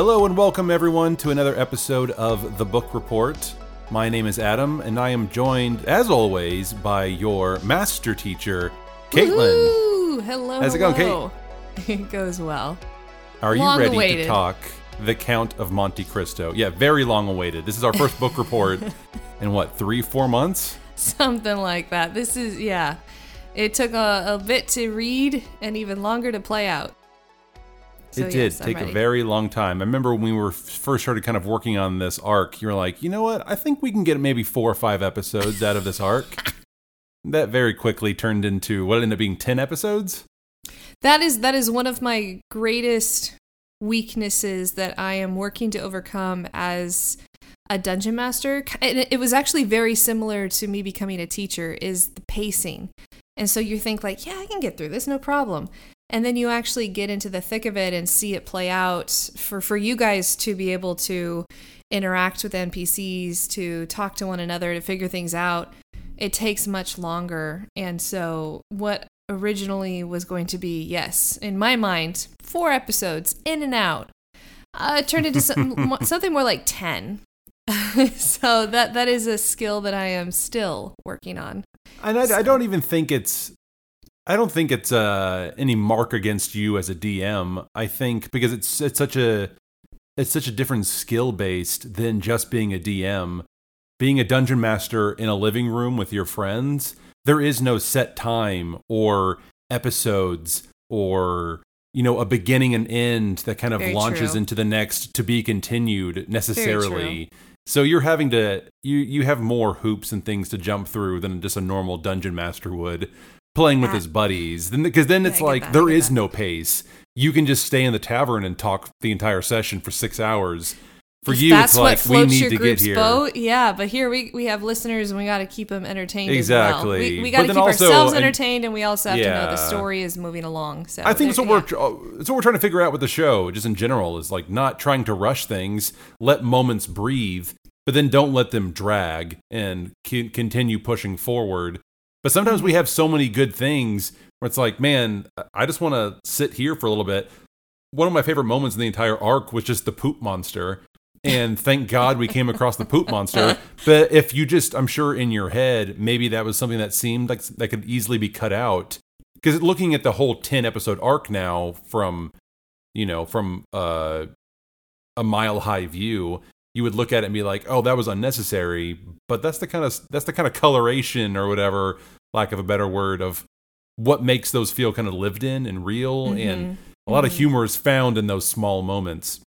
Hello and welcome everyone to another episode of The Book Report. My name is Adam and I am joined, as always, by your master teacher, Caitlin. Woo! Hello. How's it going, hello. It goes well. Are you Long ready to talk The Count of Monte Cristo? Yeah, very long awaited. This is our first book report in what, three, four months? Something like that. This is yeah. It took a, a bit to read and even longer to play out. So, it did yes, take a very long time. I remember when we were first started kind of working on this arc, you were like, you know what? I think we can get maybe four or five episodes out of this arc. that very quickly turned into what ended up being 10 episodes? That is that is one of my greatest weaknesses that I am working to overcome as a dungeon master. And it it was actually very similar to me becoming a teacher is the pacing. And so you think like, yeah, I can get through this, no problem. And then you actually get into the thick of it and see it play out for for you guys to be able to interact with NPCs, to talk to one another, to figure things out. It takes much longer. And so what originally was going to be, yes, in my mind, four episodes in and out. Uh, turned into some, something more like 10. so that that is a skill that I am still working on. And I, I don't even think it's I don't think it's uh, any mark against you as a DM. I think because it's it's such a it's such a different skill based than just being a DM. Being a dungeon master in a living room with your friends, there is no set time or episodes or you know a beginning and end that kind of Very launches true. into the next to be continued necessarily. So you're having to you you have more hoops and things to jump through than just a normal dungeon master would playing with his buddies. Then because then Yeah, it's like that, there is that. no pace. You can just stay in the tavern and talk the entire session for 6 hours. For you that's it's like what we floats need your to get here. boat. Yeah, but here we we have listeners and we got to keep them entertained. Exactly. As well. We, we got to keep also- ourselves entertained, and we also have to know the story is moving along. So I think that's what yeah. we're that's uh, what we're trying to figure out with the show, just in general, is like not trying to rush things, let moments breathe, but then don't let them drag and continue pushing forward. But sometimes we have so many good things where it's like, man, I just want to sit here for a little bit. One of my favorite moments in the entire arc was just the poop monster. And thank God we came across the poop monster. But if you just, I'm sure in your head, maybe that was something that seemed like that could easily be cut out because looking at the whole 10 episode arc now from you know from uh, a mile high view you would look at it and be like oh that was unnecessary but that's the kind of that's the kind of coloration or whatever lack of a better word of what makes those feel kind of lived in and real Mm-hmm. and a lot of humor is found in those small moments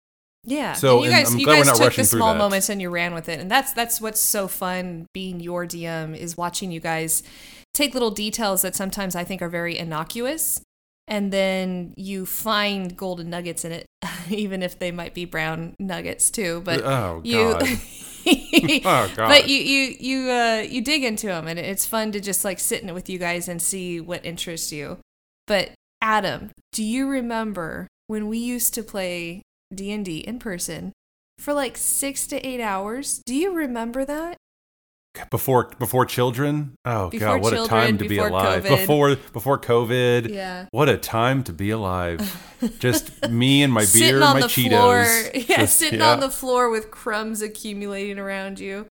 Yeah. So, and you and guys, I'm you glad we're guys not took the small that. moments and you ran with it, and that's that's what's so fun being your DM is watching you guys take little details that sometimes I think are very innocuous, and then you find golden nuggets in it, even if they might be brown nuggets too. But oh you. oh god But you you you uh you dig into them and it's fun to just like sit in it with you guys and see what interests you. But Adam, do you remember when we used to play D&D in person for like 6 to 8 hours? Do you remember that? Before before children. Oh Before god, what a time to be alive. COVID. Before before COVID. Yeah. What a time to be alive. Just me and my beer sitting and on my the Cheetos. floor. Yeah, Just- sitting yeah. on the floor with crumbs accumulating around you.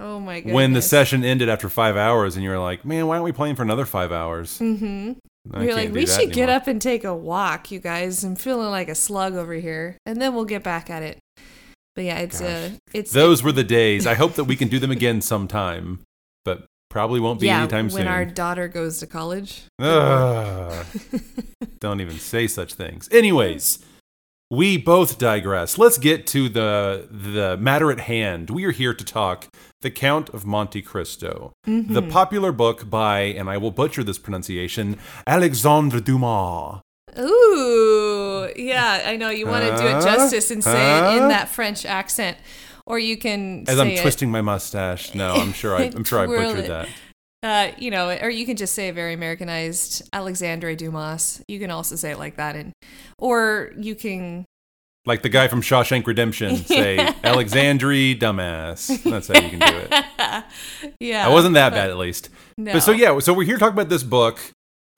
Oh my god. when the session ended after five hours and you were like, man, why aren't we playing for another five hours? Mm-hmm. I You're like, we should get up and take a walk, you guys. I'm feeling like a slug over here, and then we'll get back at it. But yeah, it's uh, it's Those were the days. I hope that we can do them again sometime, but probably won't be yeah anytime when soon. When our daughter goes to college. Ugh. Don't even say such things. Anyways, we both digress. Let's get to the the matter at hand. We are here to talk The Count of Monte Cristo, the popular book by, and I will butcher this pronunciation, Alexandre Dumas. Ooh, yeah, I know you want to do it justice and say it in that French accent, or you can As I'm it, twisting my mustache. No, I'm sure I, I'm sure I butchered it. that. Uh, you know, or you can just say a very Americanized Alexandre Dumas. You can also say it like that, and or you can Like the guy from Shawshank Redemption, say Alexandre dumbass. That's how you can do it. yeah. I wasn't that bad, at least. No. But so yeah, so we're here talking about this book,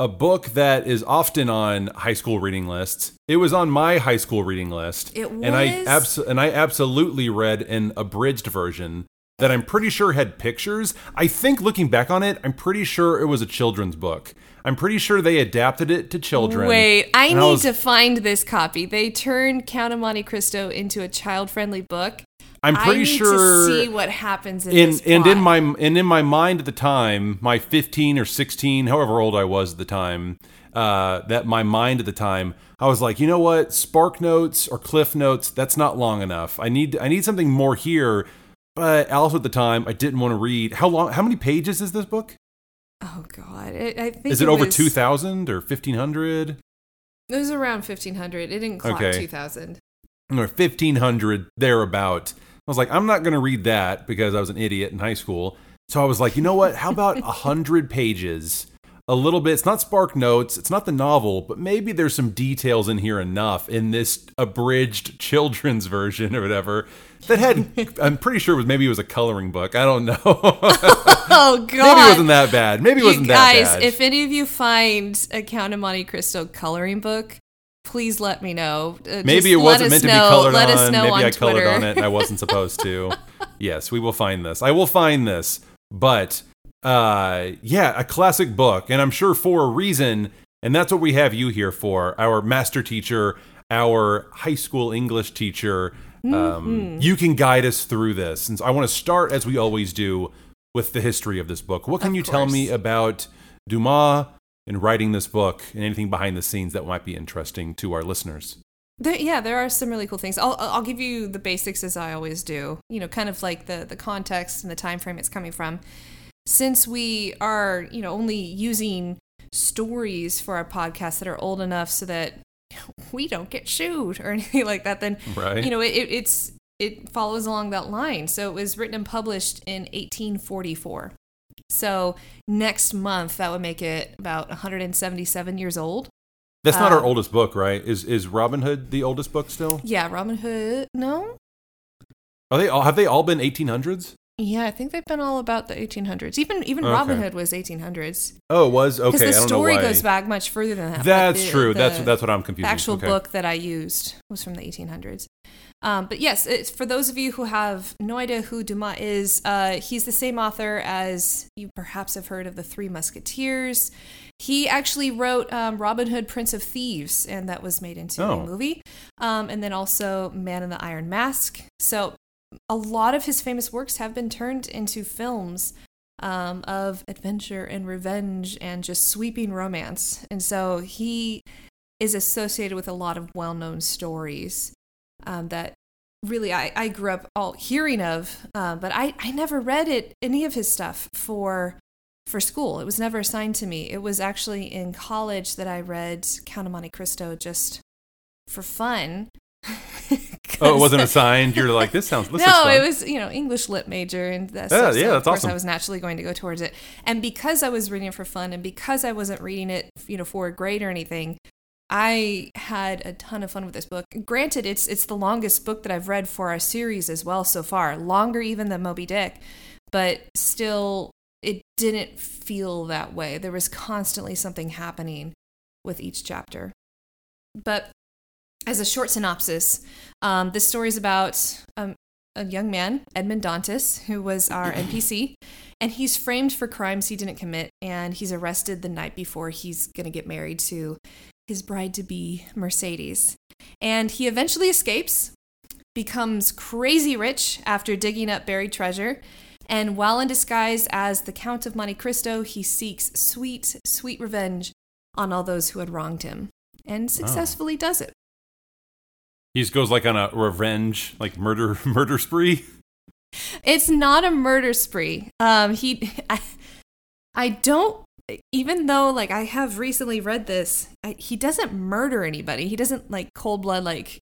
a book that is often on high school reading lists. It was on my high school reading list, It and I abs- and I absolutely read an abridged version that I'm pretty sure had pictures. I think looking back on it, I'm pretty sure it was a children's book. I'm pretty sure they adapted it to children. Wait, I need was- to find this copy. They turned Count of Monte Cristo into a child-friendly book. I'm pretty sure to see what happens in, in this and in my and in my mind at the time, my 15 or 16, however old I was at the time, uh, that my mind at the time, I was like, you know what, Spark Notes or Cliff Notes, that's not long enough. I need I need something more here. But also at the time, I didn't want to read. How long? How many pages is this book? Oh God, it, I think Is it, over was- 2,000 or 1,500 It was around fifteen hundred. It didn't clock Okay. two thousand. or 1,500 thereabout? I was like, I'm not going to read that because I was an idiot in high school. So I was like, you know what? How about a 100 pages? A little bit. It's not Spark Notes. It's not the novel, but maybe there's some details in here enough in this abridged children's version or whatever that had. I'm pretty sure it was maybe it was a coloring book. I don't know. Oh God, maybe it wasn't that bad. Maybe it wasn't guys, that bad. Guys, if any of you find a Count of Monte Cristo coloring book, please let me know. Uh, Maybe it wasn't meant to know- be colored let on. Us know Maybe on I colored Twitter. on it and I wasn't supposed to. yes, we will find this. I will find this. But uh yeah, a classic book and I'm sure for a reason and that's what we have you here for. Our master teacher, our high school English teacher. Um, Mm-hmm. you can guide us through this. And so I want to start as we always do with the history of this book. What can Of you tell me about Dumas and writing this book and anything behind the scenes that might be interesting to our listeners? There, yeah, there are some really cool things. I'll I'll give you the basics as I always do. You know, kind of like the the context and the time frame it's coming from. Since we are, you know, only using stories for our podcast that are old enough so that we don't get sued or anything like that, then Right. you know, it it's it follows along that line. So it was written and published in 1844. So next month that would make it about 177 years old. That's not our Um, oldest book, right? Is is Robin Hood the oldest book still? Yeah, Robin Hood. No, Are they all have they all been 1800s? Yeah, I think they've been all about the 1800s. Even even Okay. Robin Hood was 1800s. Oh, it was okay. Because I the don't story know why. goes back much further than that. That's the- true. that's the- that's what I'm confused. The actual okay. book that I used was from the 1800s. Um, but yes, it's, for those of you who have no idea who Dumas is, uh, he's the same author as you perhaps have heard of the Three Musketeers. He actually wrote um, Robin Hood, Prince of Thieves, and that was made into Oh. a movie. Um, and then also Man in the Iron Mask. So a lot of his famous works have been turned into films um, of adventure and revenge and just sweeping romance. And so he is associated with a lot of well known stories um, that really I, I grew up all hearing of, uh, but I, I never read it any of his stuff for for school. It was never assigned to me. It was actually in college that I read Count of Monte Cristo just for fun. Oh, it wasn't assigned. You're like, this sounds. This no, it was you know English lit major, and that's Yeah, so, yeah, of that's course awesome. I was naturally going to go towards it. And because I was reading it for fun, and because I wasn't reading it, you know, for a grade or anything, I had a ton of fun with this book. Granted, it's it's the longest book that I've read for our series as well so far, longer even than Moby Dick. but still, it didn't feel that way. There was constantly something happening with each chapter. But as a short synopsis, um, this story is about um, a young man, Edmond Dantes, who was our NPC, and he's framed for crimes he didn't commit, and he's arrested the night before he's going to get married to his bride to be, Mercedes. And he eventually escapes, becomes crazy rich after digging up buried treasure, and while in disguise as the Count of Monte Cristo, he seeks sweet, sweet revenge on all those who had wronged him, and successfully does it. He just goes like on a revenge, like murder murder spree. It's not a murder spree. Um, he, I, I don't. Even though, like, I have recently read this, I, he doesn't murder anybody. He doesn't like cold blood, like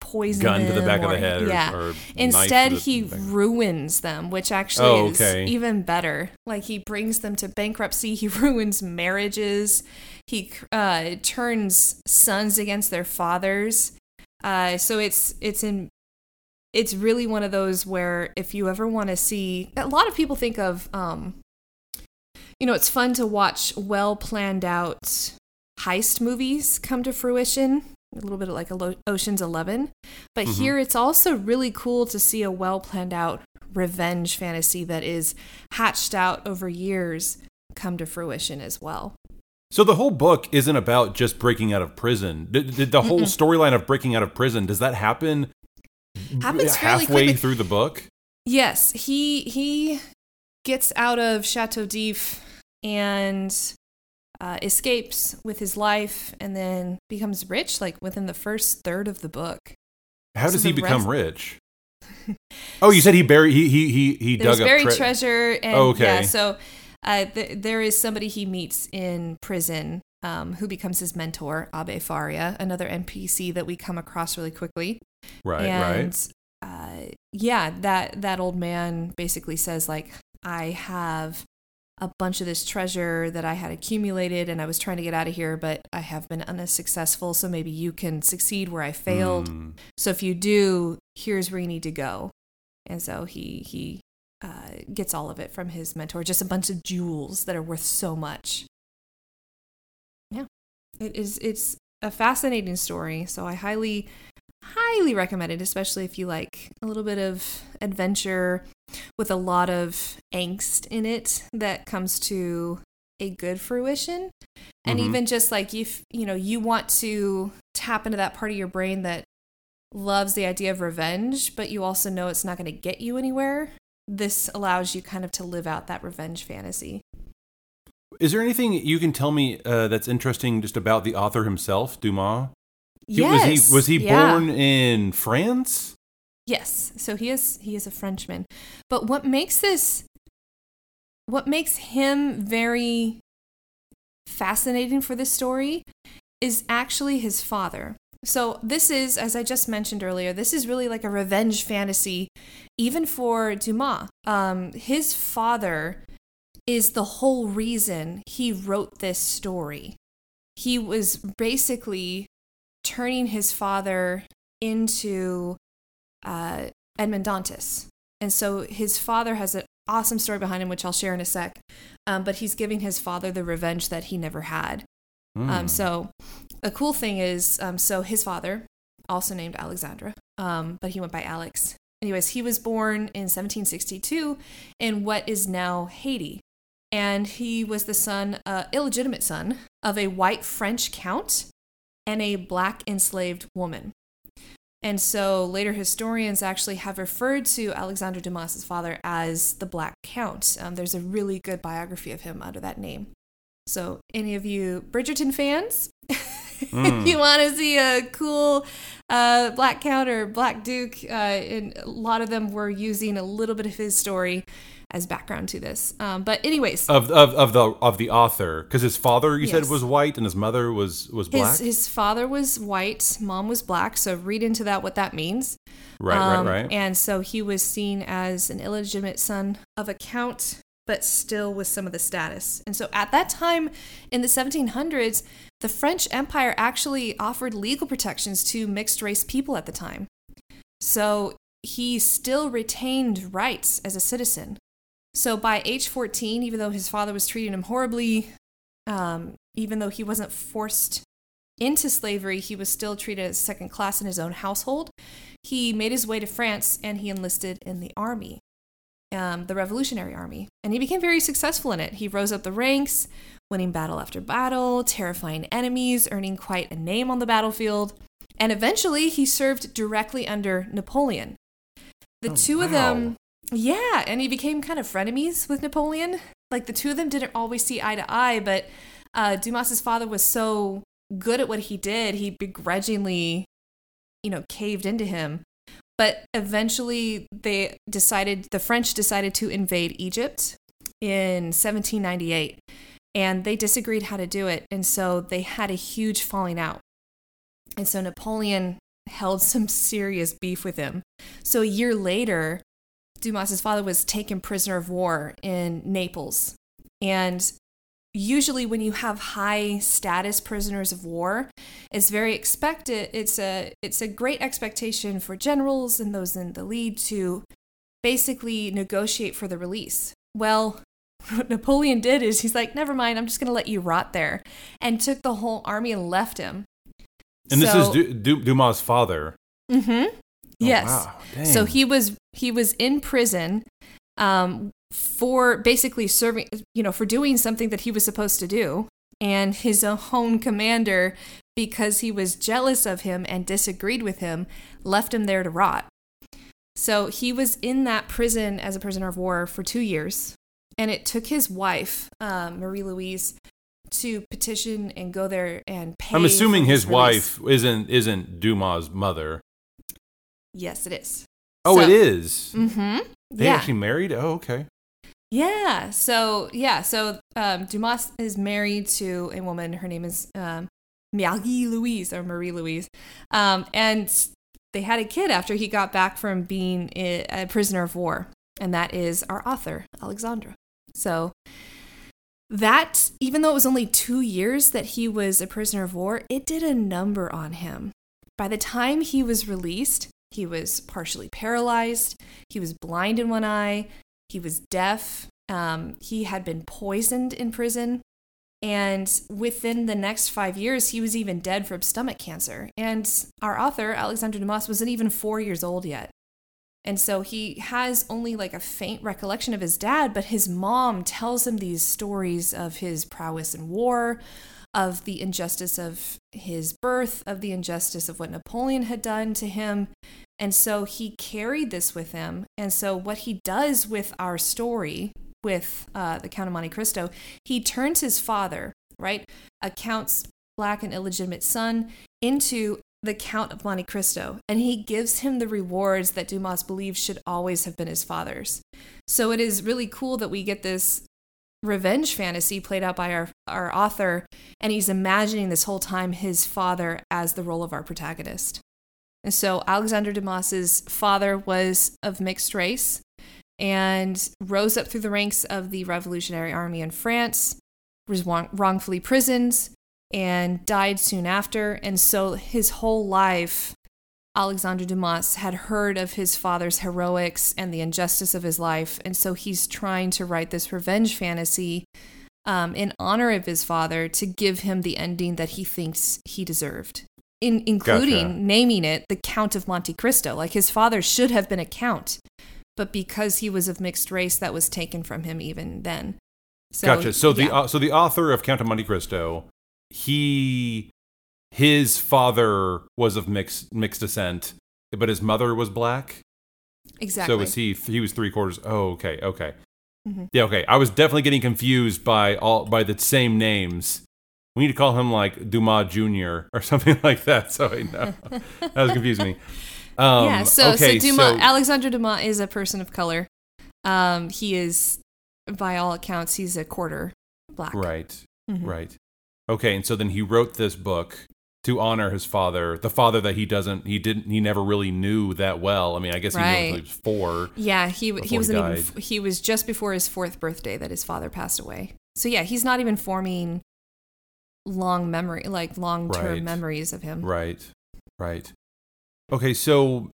poison Gun to the back of the head or- yeah. or Instead, he ruins them, which actually Oh, is even better. Like he brings them to bankruptcy. He ruins marriages. He uh, turns sons against their fathers. Uh, so it's it's in it's really one of those where if you ever want to see a lot of people think of um you know it's fun to watch well planned out heist movies come to fruition a little bit like oceans 11 but Mhm. here it's also really cool to see a well planned out revenge fantasy that is hatched out over years come to fruition as well So the whole book isn't about just breaking out of prison. Did, did the whole storyline of breaking out of prison does that happen Happens halfway through the book? Yes, he he gets out of Chateau d'If and uh, escapes with his life, and then becomes rich like within the first third of the book. How So does he become rest- rich? Oh, you said he buried he he he he There's dug up buried tre- treasure, and Oh, okay. yeah, so uh, th- there is somebody he meets in prison. Um, who becomes his mentor, Abbé Faria, another NPC that we come across really quickly. Right, and right. uh, yeah, that that old man basically says like, I have a bunch of this treasure that I had accumulated, and I was trying to get out of here, but I have been unsuccessful. So maybe you can succeed where I failed. Mm. So if you do, here's where you need to go. And so he he uh, gets all of it from his mentor, just a bunch of jewels that are worth so much. Yeah, it is. It's a fascinating story. So I highly, highly recommend it, especially if you like a little bit of adventure with a lot of angst in it that comes to a good fruition. And Mhm. even just like if you know you want to tap into that part of your brain that loves the idea of revenge, but you also know it's not going to get you anywhere. This allows you kind of to live out that revenge fantasy. Is there anything you can tell me uh, that's interesting just about the author himself, Dumas? He- Yes. Was he was he yeah. born in France? Yes. So he is he is a Frenchman. But what makes this what makes him very fascinating for this story is actually his father. So this is as I just mentioned earlier, this is really like a revenge fantasy even for Dumas. Um his father is the whole reason he wrote this story. He was basically turning his father into uh, Edmond Dantes. And so his father has an awesome story behind him, which I'll share in a sec. Um, but he's giving his father the revenge that he never had. Mm. Um, so a cool thing is, um, so his father, also named Alexandra, um, but he went by Alex. Anyways, he was born in 1762 in what is now Haiti. And he was the son, uh, illegitimate son, of a white French count and a black enslaved woman. And so later historians actually have referred to Alexander Dumas's father as the Black Count. Um, there's a really good biography of him under that name. So, any of you Bridgerton fans, if you want to see a cool uh, Black Count or Black Duke, uh, and a lot of them were using a little bit of his story as background to this. Um, but, anyways, of of of the of the author because his father you said was white and his mother was was black. his, his father was white, mom was black. So, read into that what that means. right, Um, right, right. And so he was seen as an illegitimate son of a count, but still with some of the status. And so at that time in the 1700s, the French Empire actually offered legal protections to mixed race people at the time. So he still retained rights as a citizen. So by age 14, even though his father was treating him horribly, um, even though he wasn't forced into slavery, he was still treated as second class in his own household. He made his way to France and he enlisted in the army, um, the Revolutionary Army, and he became very successful in it. He rose up the ranks, winning battle after battle, terrifying enemies, earning quite a name on the battlefield, and eventually he served directly under Napoleon. The Oh, two of them, yeah, and he became kind of frenemies with Napoleon. Like the two of them didn't always see eye to eye, but uh, Dumas's father was so good at what he did, he begrudgingly, you know, caved into him. But eventually, they decided the French decided to invade Egypt in 1798, and they disagreed how to do it, and so they had a huge falling out. And so Napoleon held some serious beef with him. So a year later, Dumas's father was taken prisoner of war in Naples. And usually when you have high status prisoners of war, it's very expected it's a it's a great expectation for generals and those in the lead to basically negotiate for the release. Well, what Napoleon did is he's like, never mind, I'm just going to let you rot there, and took the whole army and left him. And this is So- du- du- Dumas' father. Mm-hmm. Yes. wow. So he was he was in prison um, for basically serving, you know, for doing something that he was supposed to do, and his own commander, because he was jealous of him and disagreed with him, left him there to rot. So he was in that prison as a prisoner of war for two years, and it took his wife, um, Marie Louise, to petition and go there and pay. I'm assuming for his release. wife isn't isn't Dumas' mother. Yes, it is. Oh, So- it is. Mm-hmm. They yeah. actually married. Oh, okay. Yeah. So yeah. So um, Dumas is married to a woman. Her name is um, Marie Louise or Marie Louise, um, and they had a kid after he got back from being a, a prisoner of war, and that is our author Alexandra. So that even though it was only two years that he was a prisoner of war, it did a number on him. By the time he was released, he was partially paralyzed. He was blind in one eye. He was deaf. Um, he had been poisoned in prison. And within the next five years, he was even dead from stomach cancer. And our author, Alexander Dumas, wasn't even four years old yet. And so he has only like a faint recollection of his dad, but his mom tells him these stories of his prowess in war, of the injustice of his birth, of the injustice of what Napoleon had done to him. And so he carried this with him. And so what he does with our story, with uh, the Count of Monte Cristo, he turns his father, right, a count's black and illegitimate son, into the Count of Monte Cristo, and he gives him the rewards that Dumas believes should always have been his father's. So it is really cool that we get this revenge fantasy played out by our, our author, and he's imagining this whole time his father as the role of our protagonist. And so Alexander Dumas's father was of mixed race and rose up through the ranks of the Revolutionary Army in France, was wrong- wrongfully prisoned, and died soon after. And so his whole life, Alexander Dumas had heard of his father's heroics and the injustice of his life. And so he's trying to write this revenge fantasy um, in honor of his father to give him the ending that he thinks he deserved. In, including Gotcha. naming it the Count of Monte Cristo. Like his father should have been a count, but because he was of mixed race, that was taken from him even then. So, gotcha. So the uh, so the author of Count of Monte Cristo, he his father was of mixed mixed descent, but his mother was black. exactly. So was he? He was three quarters. Oh, okay, okay. Mhm. Yeah, okay. I was definitely getting confused by all by the same names. We need to call him like Dumas Junior or something like that. So I know that was confusing me. Um, yeah. So, okay, so Dumas, Alexandre Dumas is a person of color. Um, he is, by all accounts, he's a quarter black. right, Mhm. right. Okay, and so then he wrote this book to honor his father, the father that he doesn't, he didn't, he never really knew that well. I mean, I guess he knew until he was four. Yeah, he he Before he wasn't even. He was just before his fourth birthday that his father passed away. So yeah, he's not even forming long memory, like long term Right. memories of him. Right, right. Okay, so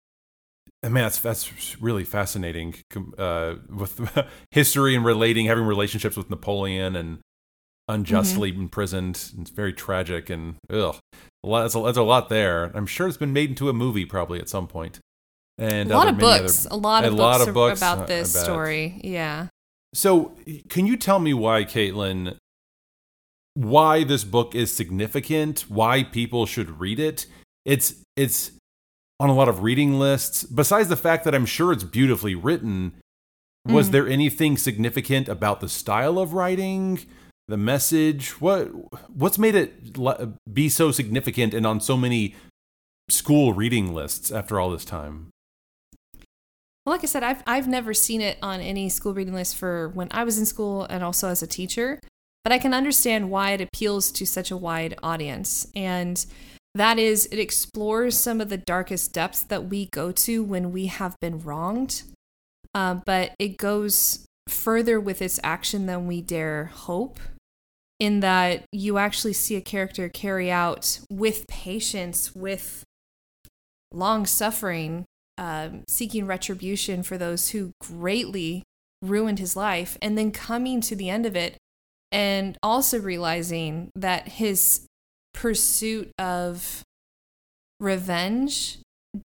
man, that's that's really fascinating uh, with history and relating, having relationships with Napoleon and unjustly mm-hmm. imprisoned. It's very tragic and ugh, a lot. That's a, that's a lot there. I'm sure it's been made into a movie probably at some point. And a lot of books, other, a lot of a books, lot of books about this story. Yeah. So, can you tell me why, Caitlin? Why this book is significant? Why people should read it? It's it's on a lot of reading lists. Besides the fact that I'm sure it's beautifully written, was mm. there anything significant about the style of writing? The message? What what's made it be so significant and on so many school reading lists after all this time? Well like i said i've i've never seen it on any school reading list for when i was in school and also as a teacher but i can understand why it appeals to such a wide audience. And that is it explores some of the darkest depths that we go to when we have been wronged uh, but it goes further with its action than we dare hope in that you actually see a character carry out with patience, with long suffering, um, seeking retribution for those who greatly ruined his life, and then coming to the end of it and also realizing that his pursuit of revenge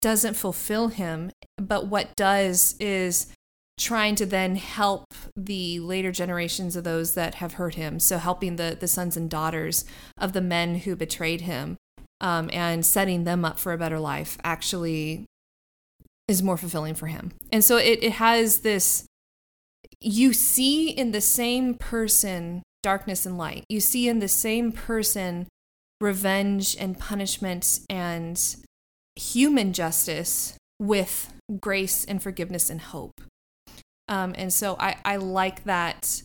doesn't fulfill him, but what does is trying to then help the later generations of those that have hurt him. So helping the the sons and daughters of the men who betrayed him, um, and setting them up for a better life actually is more fulfilling for him. And so it it has this. You see in the same person darkness and light. You see in the same person revenge and punishment and human justice with grace and forgiveness and hope. Um, and so I, I like that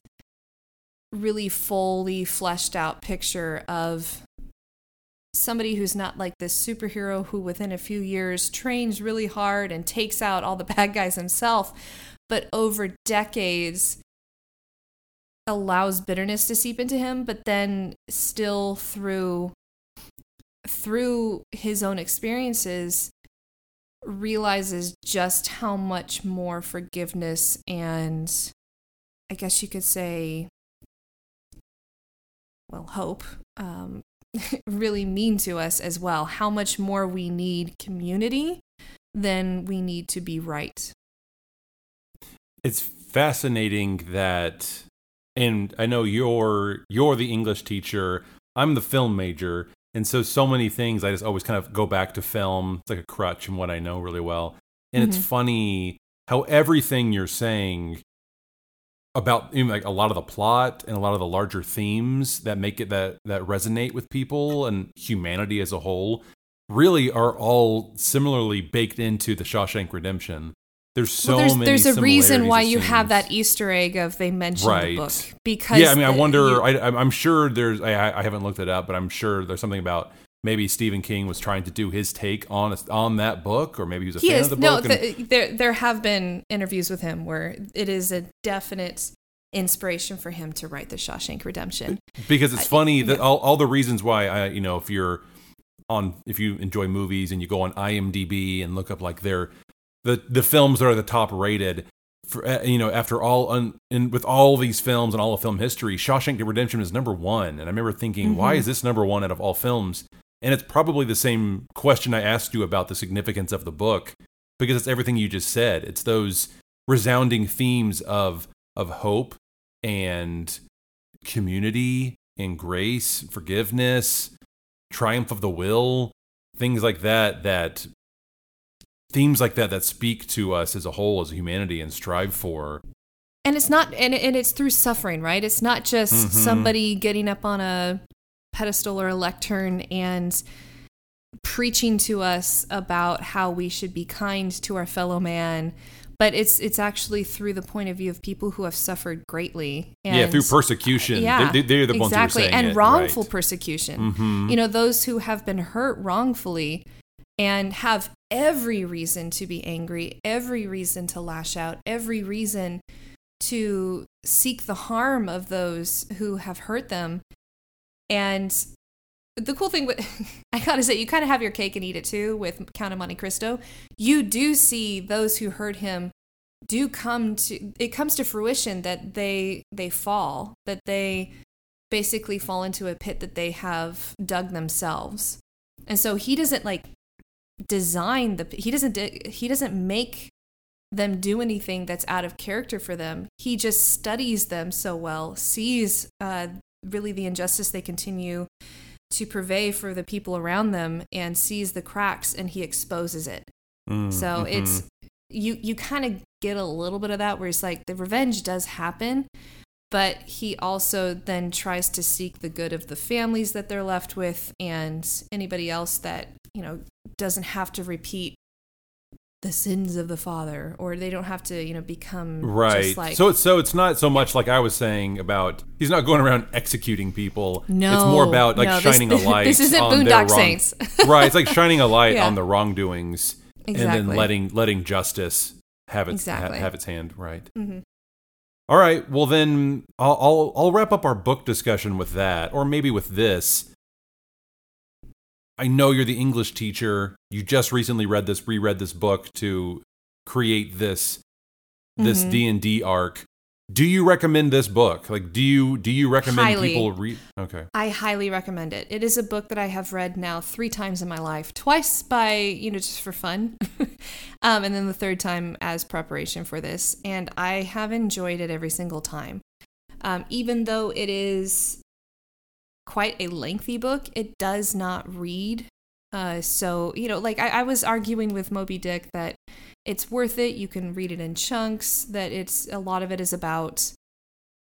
really fully fleshed out picture of somebody who's not like this superhero who within a few years trains really hard and takes out all the bad guys himself, but over decades allows bitterness to seep into him, but then still through through his own experiences realizes just how much more forgiveness and I guess you could say, well, hope um, really mean to us as well. How much more we need community than we need to be right. It's fascinating that, and I know you're you're the English teacher. I'm the film major, and so, so many things I just always kind of go back to film. It's like a crutch and what I know really well. And mm-hmm. it's funny how everything you're saying about you know, like a lot of the plot and a lot of the larger themes that make it that that resonate with people and humanity as a whole really are all similarly baked into the Shawshank Redemption. There's so well, there's, many. There's a reason why you have that Easter egg of they mentioned right. the book because yeah. I mean, I wonder. You, I, am sure there's. I, I haven't looked it up, but I'm sure there's something about maybe Stephen King was trying to do his take on on that book, or maybe he was a he fan is, of the book. No, the, there there have been interviews with him where it is a definite inspiration for him to write the Shawshank Redemption. Because it's funny that all, all the reasons why I you know if you're on if you enjoy movies and you go on IMDb and look up like their the the films that are the top rated for uh, you know after all un, and with all these films and all of film history Shawshank Redemption is number 1 and I remember thinking mm-hmm. why is this number 1 out of all films? And it's probably the same question I asked you about the significance of the book because it's everything you just said. It's those resounding themes of of hope and community and grace forgiveness triumph of the will things like that that themes like that that speak to us as a whole as humanity and strive for and it's not and, and it's through suffering right it's not just mm-hmm. somebody getting up on a pedestal or a lectern and preaching to us about how we should be kind to our fellow man but it's it's actually through the point of view of people who have suffered greatly. And, yeah, through persecution. Yeah, they, are the ones exactly, and it, wrongful right. persecution. Mm-hmm. You know, those who have been hurt wrongfully and have every reason to be angry, every reason to lash out, every reason to seek the harm of those who have hurt them. And the cool thing with I gotta say, you kind of have your cake and eat it too with Count of Monte Cristo. You do see those who hurt him do come to it comes to fruition that they they fall that they basically fall into a pit that they have dug themselves and so he doesn't like design the he doesn't he doesn't make them do anything that's out of character for them he just studies them so well sees uh, really the injustice they continue to purvey for the people around them and sees the cracks and he exposes it Mm, so mhm. it's you you kind of get a little bit of that where it's like the revenge does happen but he also then tries to seek the good of the families that they're left with and anybody else that you know doesn't have to repeat the sins of the father or they don't have to you know become right. just like so it's so it's not so much like I was saying about he's not going around executing people. No, it's more about like no, this- shining a light. this isn't on their Boondock wrong- Saints. right. It's like shining a light Yeah. on the wrongdoings and then letting letting justice have its ha- have its hand. Right. Mhm. All right. Well, then I'll, I'll I'll wrap up our book discussion with that, or maybe with this. I know you're the English teacher. You just recently read this, reread this book to create this this Mhm. D and D arc. Do you recommend this book? Like, do you do you recommend Highly. people read? Okay. I highly recommend it. It is a book that I have read now three times in my life. Twice by, you know, just for fun. um, and then the third time as preparation for this. And I have enjoyed it every single time. Um, even though it is quite a lengthy book, it does not read. Uh, so, you know, like I, I was arguing with Moby Dick that it's worth it. You can read it in chunks, that it's a lot of it is about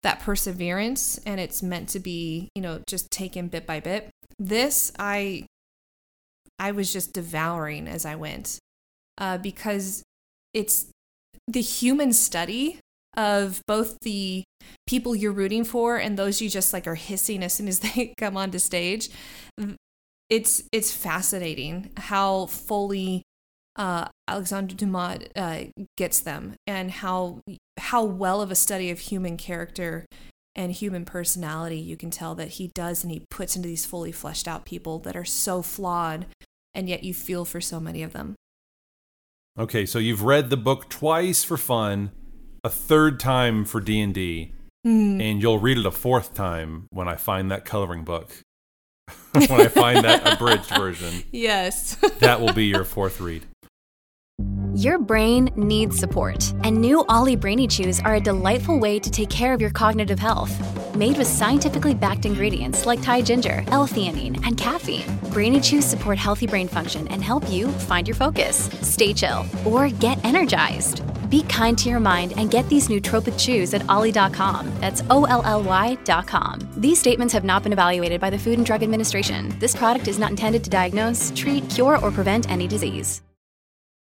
that perseverance and it's meant to be you know just taken bit by bit this i i was just devouring as i went uh, because it's the human study of both the people you're rooting for and those you just like are hissing as soon as they come onto stage it's it's fascinating how fully uh, Alexandre Dumas uh, gets them, and how how well of a study of human character and human personality you can tell that he does, and he puts into these fully fleshed out people that are so flawed, and yet you feel for so many of them. Okay. So you've read the book twice for fun, a third time for D and D, Hmm. and you'll read it a fourth time when I find that coloring book. when I find that abridged version, Yes. that will be your fourth read. Your brain needs support, and new Olly Brainy Chews are a delightful way to take care of your cognitive health. Made with scientifically backed ingredients like Thai ginger, L-theanine, and caffeine, Brainy Chews support healthy brain function and help you find your focus, stay chill, or get energized. Be kind to your mind and get these nootropic chews at olly.com. That's O-L-L-Y.com. These statements have not been evaluated by the Food and Drug Administration. This product is not intended to diagnose, treat, cure, or prevent any disease.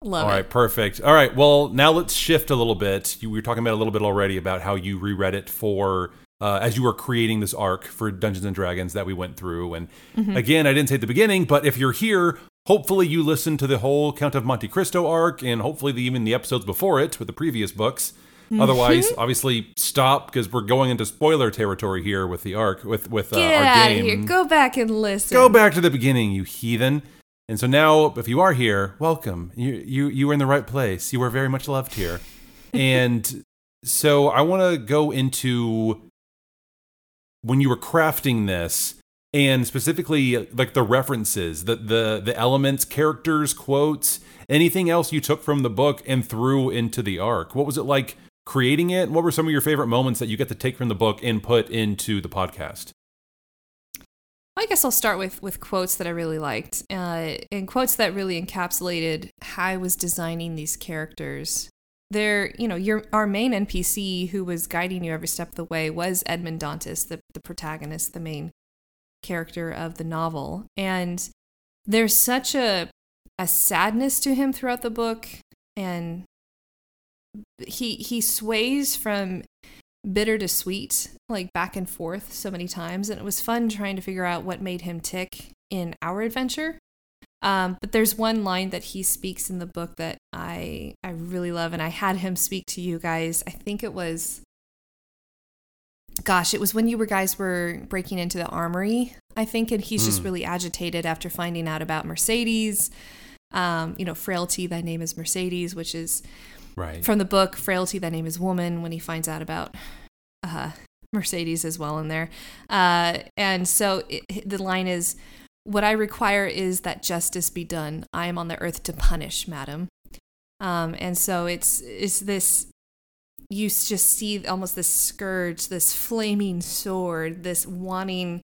Love All it. right, perfect. All right, well, now let's shift a little bit. You we were talking about a little bit already about how you reread it for uh, as you were creating this arc for Dungeons and Dragons that we went through. And again, I didn't say at the beginning, but if you're here, hopefully you listened to the whole Count of Monte Cristo arc, and hopefully the, even the episodes before it with the previous books. Otherwise, obviously, stop because we're going into spoiler territory here with the arc with with uh, Get our out game. of here. Go back and listen. Go back to the beginning, you heathen. And so now, if you are here, welcome. You you you are in the right place. You are very much loved here. and so I want to go into when you were crafting this, and specifically like the references, the the the elements, characters, quotes, anything else you took from the book and threw into the arc. What was it like creating it? What were some of your favorite moments that you get to take from the book and put into the podcast? I guess I'll start with with quotes that I really liked, uh, and quotes that really encapsulated how I was designing these characters. There, you know, your our main NPC who was guiding you every step of the way was Edmond Dantes, the the protagonist, the main character of the novel, and there's such a a sadness to him throughout the book, and he he sways from bitter to sweet, like back and forth so many times. And it was fun trying to figure out what made him tick in our adventure. Um, but there's one line that he speaks in the book that I I really love, and I had him speak to you guys. I think it was, gosh, it was when you were guys were breaking into the armory I think, and he's Hmm. just really agitated after finding out about Mercedes. Um, you know, frailty, thy name is Mercedes, which is Right. from the book frailty thy name is woman when he finds out about uh, mercedes as well in there uh, and so it, the line is what i require is that justice be done i am on the earth to punish madam um, and so it's it's this you just see almost this scourge this flaming sword this wanting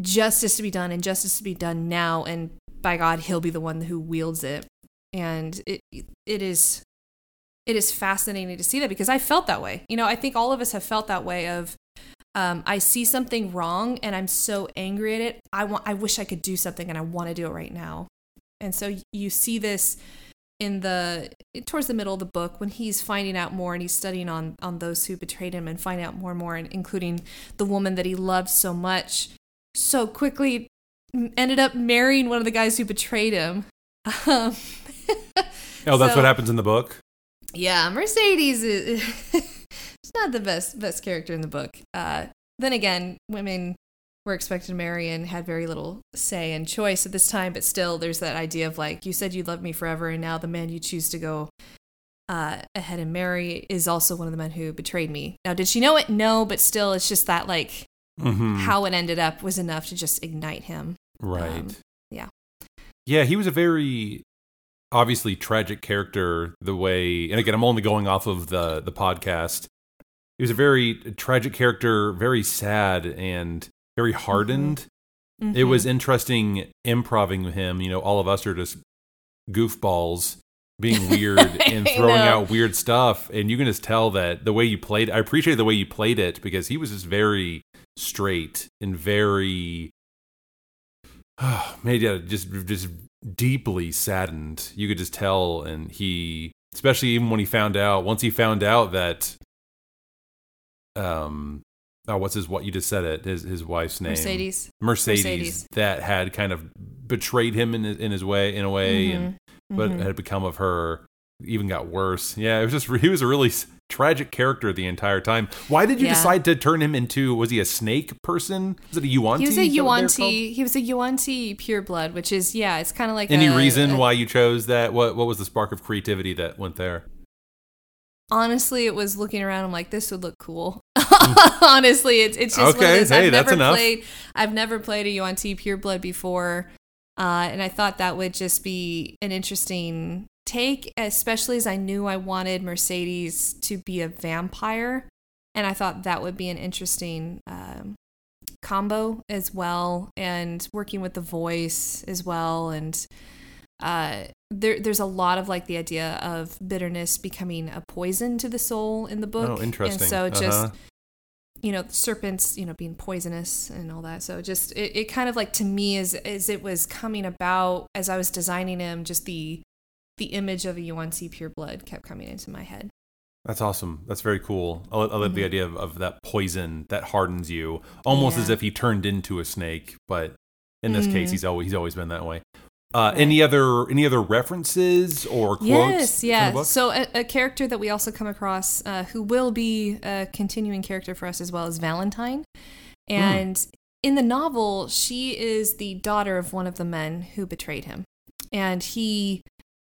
justice to be done and justice to be done now and by god he'll be the one who wields it and it it is it is fascinating to see that because I felt that way. You know, I think all of us have felt that way of um, I see something wrong and I'm so angry at it. I want I wish I could do something and I want to do it right now. And so you see this in the towards the middle of the book when he's finding out more and he's studying on on those who betrayed him and find out more and more and including the woman that he loved so much so quickly ended up marrying one of the guys who betrayed him. Um, Oh, that's so- what happens in the book. yeah, Mercedes is it's not the best best character in the book. Uh, then again, women were expected to marry and had very little say and choice at this time, but still, there's that idea of like you said you loved me forever, and now the man you choose to go uh, ahead and marry is also one of the men who betrayed me. Now, did she know it? No, but still, it's just that like Mhm. how it ended up was enough to just ignite him. Right. Um, yeah. Yeah, he was a very obviously tragic character the way and again I'm only going off of the the podcast. He was a very tragic character, very sad and very hardened. It Mhm. was interesting improving with him. You know, all of us are just goofballs being weird and throwing out weird stuff. And you can just tell that the way you played, I appreciate the way you played it because he was just very straight and very, oh, maybe yeah, just just deeply saddened. You could just tell, and he, especially even when he found out, once he found out that, um, oh, what's his what you just said it his his wife's name Mercedes. Mercedes, Mercedes. that had kind of betrayed him in his, in his way in a way and what Mhm. had become of her even got worse yeah it was just he was a really tragic character the entire time why did you Yeah. decide to turn him into was he a snake person was it a yuan He was a Yuan-Ti. He was a Yuan-Ti pureblood, which is yeah, it's kind of like any a- reason a- why you chose that what what was the spark of creativity that went there Honestly, it was looking around. I'm like, this would look cool. Honestly, it's it's just one Okay, those. hey, I've that's never enough. played. I've never played a Yuan-Ti pureblood before, uh, and I thought that would just be an interesting take, especially as I knew I wanted Mercedes to be a vampire, and I thought that would be an interesting um, combo as well, and working with the voice as well, and uh, there, there's a lot of like the idea of bitterness becoming a poison to the soul in the book. oh interesting And so just Uh-huh. You know serpents you know being poisonous and all that so just it, it kind of like to me as as it was coming about as i was designing him just the the image of a yuan-ti pure blood kept coming into my head That's awesome. That's very cool. I, I love the idea of, of that poison that hardens you, almost Mm-hmm. Yeah. as if he turned into a snake. But in this case, Mhm. he's always he's always been that way. Uh, Right. Any other any other references or quotes? yes yeah so a, a character that we also come across uh, who will be a continuing character for us as well is valentine. And in the novel she is the daughter of one of the men who betrayed him. And he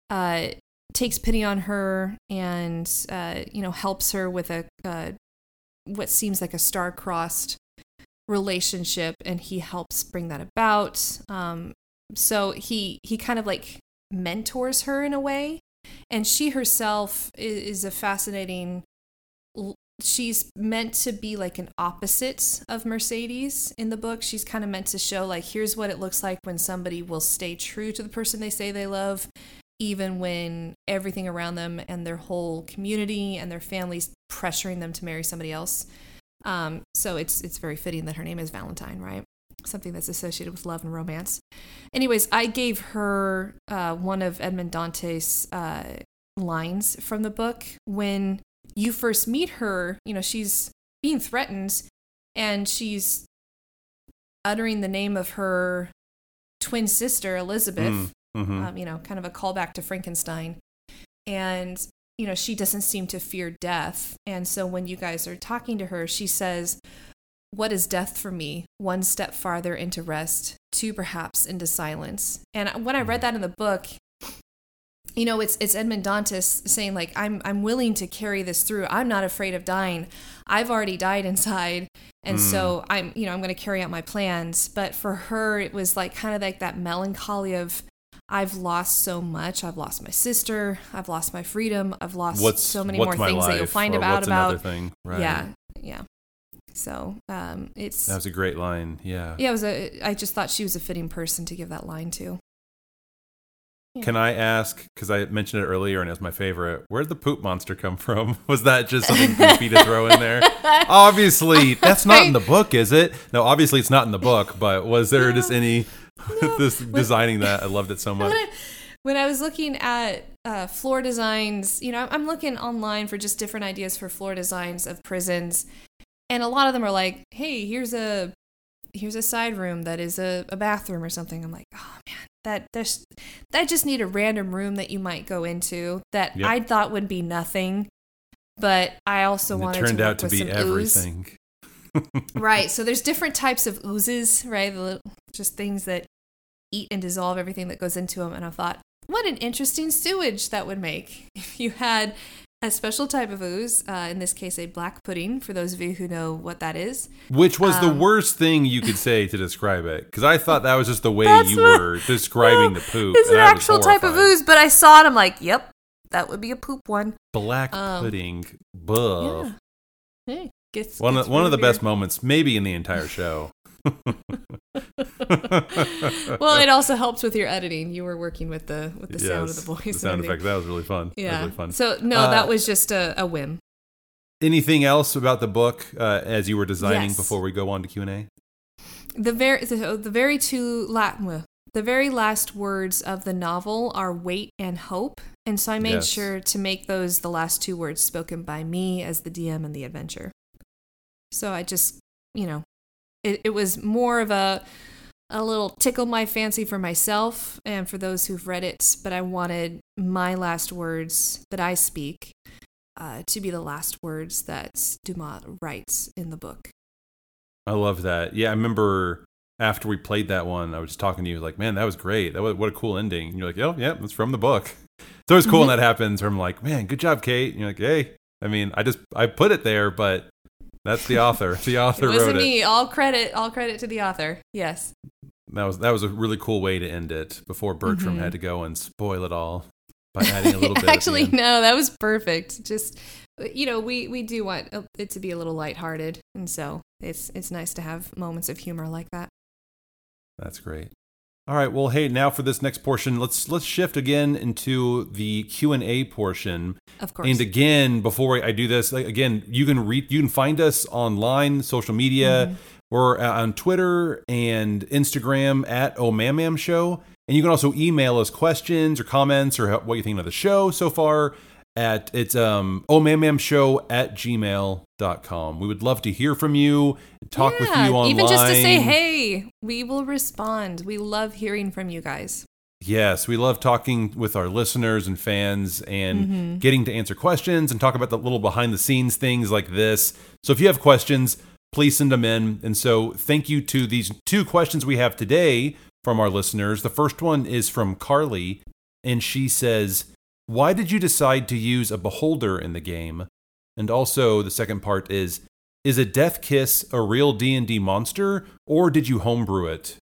uh, takes pity on her and uh, you know helps her with a uh, what seems like a star-crossed relationship. And he helps bring that about. Um, so he he kind of like mentors her in a way. And she herself is, is a fascinating she's meant to be like an opposite of mercedes in the book. She's kind of meant to show like here's what it looks like when somebody will stay true to the person they say they love even when everything around them and their whole community and their families pressuring them to marry somebody else. Um, so it's it's very fitting that her name is valentine right something that's associated with love and romance anyways i gave her uh, one of Edmond Dantes' uh, lines from the book when you first meet her you know she's being threatened and she's uttering the name of her twin sister elizabeth Mm, mhm. um, you know, kind of a callback to Frankenstein. And, you know, she doesn't seem to fear death. And so when you guys are talking to her, she says, what is death for me? One step farther into rest, two perhaps into silence. And when I read that in the book, you know, it's it's Edmond Dantes saying like I'm I'm willing to carry this through. I'm not afraid of dying. I've already died inside, and mm. so I'm you know I'm going to carry out my plans. But for her, it was like kind of like that melancholy of I've lost so much. I've lost my sister. I've lost my freedom. I've lost what's, so many more things that you'll find out about. Another Thing, right. Yeah, yeah. So um, it's that was a great line. Yeah, yeah. It was a. I just thought she was a fitting person to give that line to. Can I ask, because I mentioned it earlier and it was my favorite, where did the poop monster come from? Was that just something goofy to throw in there? obviously, that's not in the book, is it? No, obviously it's not in the book, but was there just any this designing that? I loved it so much. When I was looking at uh, floor designs, you know, I'm looking online for just different ideas for floor designs of prisons, and a lot of them are like, "Hey, here's a here's a side room that is a, a bathroom or something." I'm like, "Oh man, that there's that just need a random room that you might go into that yep. I thought would be nothing, but I also and wanted it turned to out to be everything. right. So there's different types of oozes, right? Just things that eat and dissolve everything that goes into them. And I thought, what an interesting sewage that would make if you had a special type of ooze, uh, in this case, a black pudding, for those of you who know what that is. Which was um, the worst thing you could say to describe it, because I thought that was just the way you what, were describing the poop. It's an actual type of ooze, but I saw it, I'm like, yep, that would be a poop one. Black um, pudding. Buh. Yeah. Hey, gets, one gets of, one of the best moments, maybe in the entire show. well, it also helps with your editing. You were working with the with the yes, sound of the voice. The sound effects. That was really fun. Yeah, really fun. So no, uh, that was just a, a, whim. Anything else about the book uh, as you were designing yes. before we go on to Q and A? The very the, the very two Latin the very last words of the novel are wait and hope. And so I made yes. sure to make those the last two words spoken by me as the DM in the adventure. So I just, you know, it, it was more of a a little tickle my fancy for myself and for those who've read it, but I wanted my last words that I speak uh, to be the last words that Dumas writes in the book. I love that. Yeah, I remember after we played that one, I was talking to you like, "Man, that was great. That was what a cool ending." And you're like, "Oh, yeah, that's from the book." So it's cool when that happens. Where I'm like, "Man, good job, Kate." And you're like, "Hey, I mean, I just I put it there, but that's the author. The author it wasn't wrote me. All credit, all credit to the author. Yes. That was that was a really cool way to end it before Bertram mm-hmm. had to go and spoil it all by adding a little bit. Actually, no, that was perfect. Just you know, we we do want it to be a little lighthearted, and so it's it's nice to have moments of humor like that. That's great. All right. Well, hey, now for this next portion, let's let's shift again into the Q and A portion. Of course. And again, before I do this, like, again, you can read, you can find us online, social media. Mm-hmm. We're on Twitter and Instagram at Omamam Show, and you can also email us questions or comments or what you think of the show so far at it's um oh ma'am show at gmail.com. We would love to hear from you, talk yeah, with you online. Even just to say, hey, we will respond. We love hearing from you guys. Yes, we love talking with our listeners and fans and mm-hmm. getting to answer questions and talk about the little behind the scenes things like this. So if you have questions, please send them in. And so thank you to these two questions we have today from our listeners. The first one is from Carly, and she says, why did you decide to use a beholder in the game? And also the second part is is a death kiss a real D&D monster or did you homebrew it?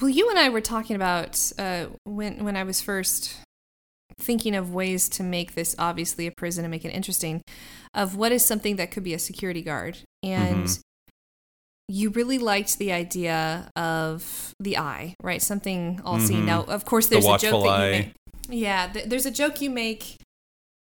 Well, you and I were talking about uh, when when I was first thinking of ways to make this obviously a prison and make it interesting of what is something that could be a security guard and mm-hmm you really liked the idea of the eye, right? Something all mm-hmm. seen. Now, of course, there's the a joke that you make. Yeah, th- there's a joke you make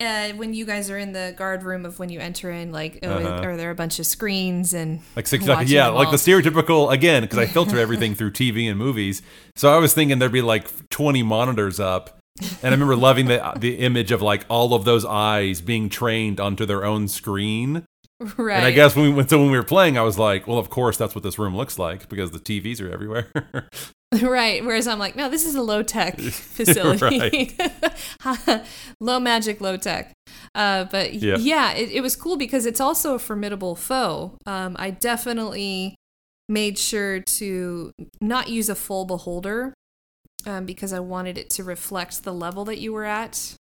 uh, when you guys are in the guard room of when you enter in, like, oh, uh-huh. are there a bunch of screens and like six, yeah, like the stereotypical again because I filter everything through TV and movies. So I was thinking there'd be like 20 monitors up. And I remember loving the the image of like all of those eyes being trained onto their own screen. Right. And I guess when we went so when we were playing, I was like, well, of course that's what this room looks like because the TVs are everywhere. right. Whereas I'm like, no, this is a low tech facility, low magic, low tech. Uh, but Yeah. yeah, it, it was cool because it's also a formidable foe. Um, I definitely made sure to not use a full beholder um, because I wanted it to reflect the level that you were at.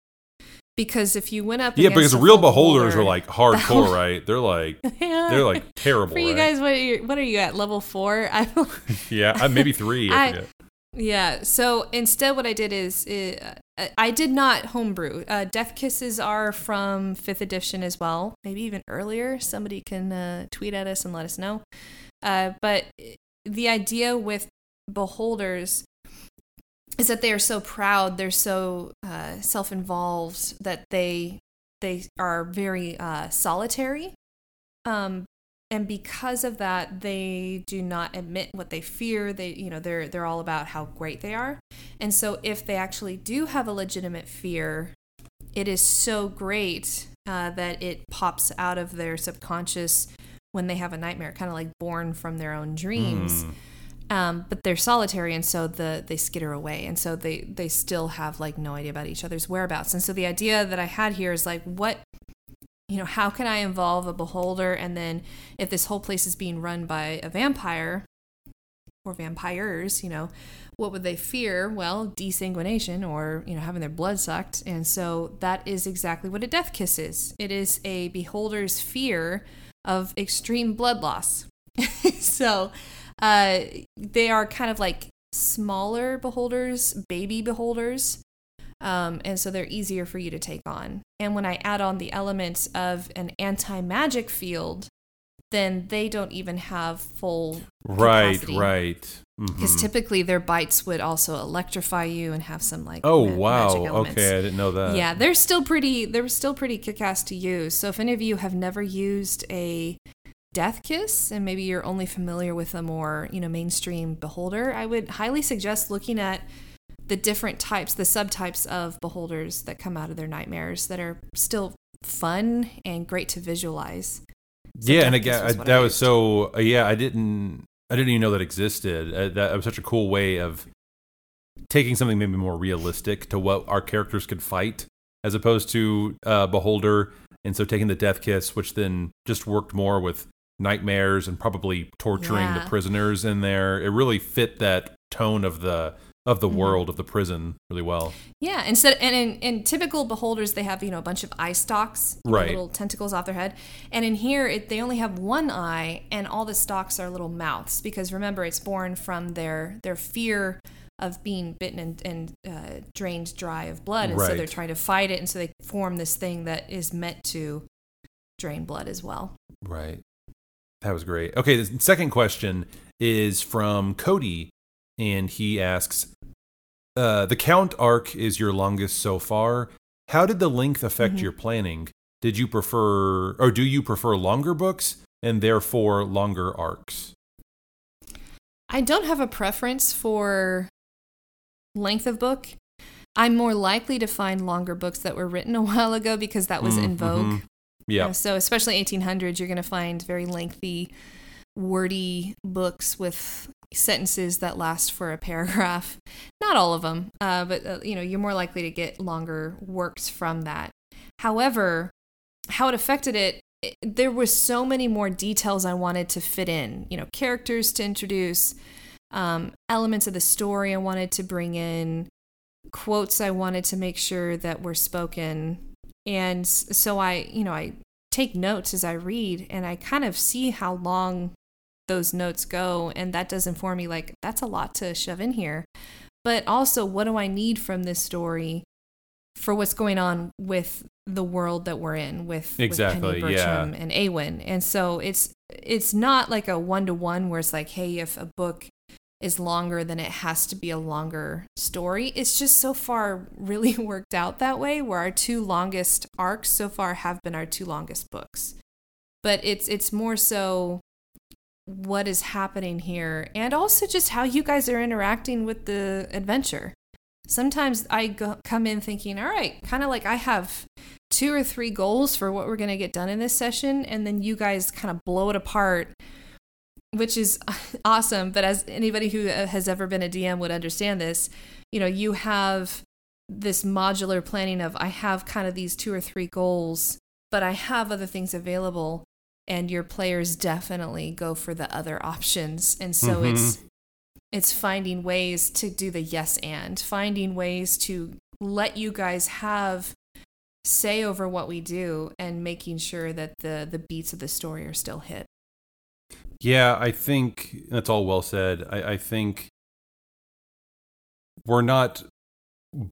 Because if you went up, Yeah, because real beholders beholder- are like hardcore, right? They're like Yeah. they're like terrible. For you right? guys, what are you, what are you at level four? Yeah, uh, maybe three. I, I- Yeah. So instead, what I did is uh, I did not homebrew. Uh, Death Kisses are from fifth edition as well, maybe even earlier. Somebody can uh, tweet at us and let us know. Uh, but the idea with beholders is that they are so proud, they're so uh, self-involved that they they are very uh, solitary. Um, and because of that they do not admit what they fear. They you know they're they're all about how great they are. And so if they actually do have a legitimate fear it is so great uh, that it pops out of their subconscious when they have a nightmare kind of like born from their own dreams um, but they're solitary and so the they skitter away and so they they still have like no idea about each other's whereabouts and so the idea that i had here is like what you know, how can I involve a beholder? And then if this whole place is being run by a vampire or vampires, you know, what would they fear? Well, desanguination or, you know, having their blood sucked. And so that is exactly what a death kiss is. It is a beholder's fear of extreme blood loss. so uh, they are kind of like smaller beholders, baby beholders. Um, and so they're easier for you to take on. And when I add on the elements of an anti magic field, then they don't even have full Right, capacity. right. Because Mhm. typically their bites would also electrify you and have some like Oh ma- wow. Okay, I didn't know that. Yeah, they're still pretty. They're still pretty kick-ass to use. So if any of you have never used a death kiss and maybe you're only familiar with a more you know mainstream beholder, I would highly suggest looking at the different types, the subtypes of beholders that come out of their nightmares that are still fun and great to visualize. So yeah, and again, was I- that I was so. Uh, yeah, I didn't. I didn't even know that existed. Uh, that was such a cool way of taking something maybe more realistic to what our characters could fight, as opposed to uh, Beholder. And so taking the Death Kiss, which then just worked more with nightmares and probably torturing Yeah. the prisoners in there. It really fit that tone of the of the Mhm. world of the prison really well. Yeah, instead and in, in typical beholders they have you know a bunch of eye stalks, know, Right. little tentacles off their head, and in here it, they only have one eye, and all the stalks are little mouths because remember it's born from their their fear of being bitten and, and uh, drained dry of blood, and so they're trying to fight it, and so they form this thing that is meant to drain blood as well. Right. That was great. Okay, the second question is from Cody, and he asks uh, The Count arc is your longest so far. How did the length affect Mhm. your planning? Did you prefer, or do you prefer longer books and therefore longer arcs? I don't have a preference for length of book. I'm more likely to find longer books that were written a while ago because that was in Mm, vogue. Yeah. Uh, so especially 1800s, you're going to find very lengthy, wordy books with sentences that last for a paragraph. Not all of them, uh, but uh, you know you're more likely to get longer works from that. However, how it affected it, there was so many more details I wanted to fit in. You know, characters to introduce, um, elements of the story I wanted to bring in, quotes I wanted to make sure that were spoken and so i you know i take notes as i read and i kind of see how long those notes go and that does inform me like that's a lot to shove in here but also what do i need from this story for what's going on with the world that we're in with, Exactly, with Penny yeah. Bertram and Awen. And so it's it's not like a one to one where it's like, hey, if a book is longer, than it has to be a longer story. It's just so far really worked out that way where our two longest arcs so far have been our two longest books. But it's it's more so what is happening here and also just how you guys are interacting with the adventure. Sometimes I go, come in thinking, all right, kind of like I have two or three goals for what we're going to get done in this session, and then you guys kind of blow it apart which is awesome. But as anybody who uh, has ever been a DM would understand this, you know, you have this modular planning of I have kind of these two or three goals, but I have other things available, and your players definitely go for the other options, and so Mhm. it's it's finding ways to do the yes and finding ways to let you guys have say over what we do and making sure that the the beats of the story are still hit Yeah, I think that's all well said. I, I think we're not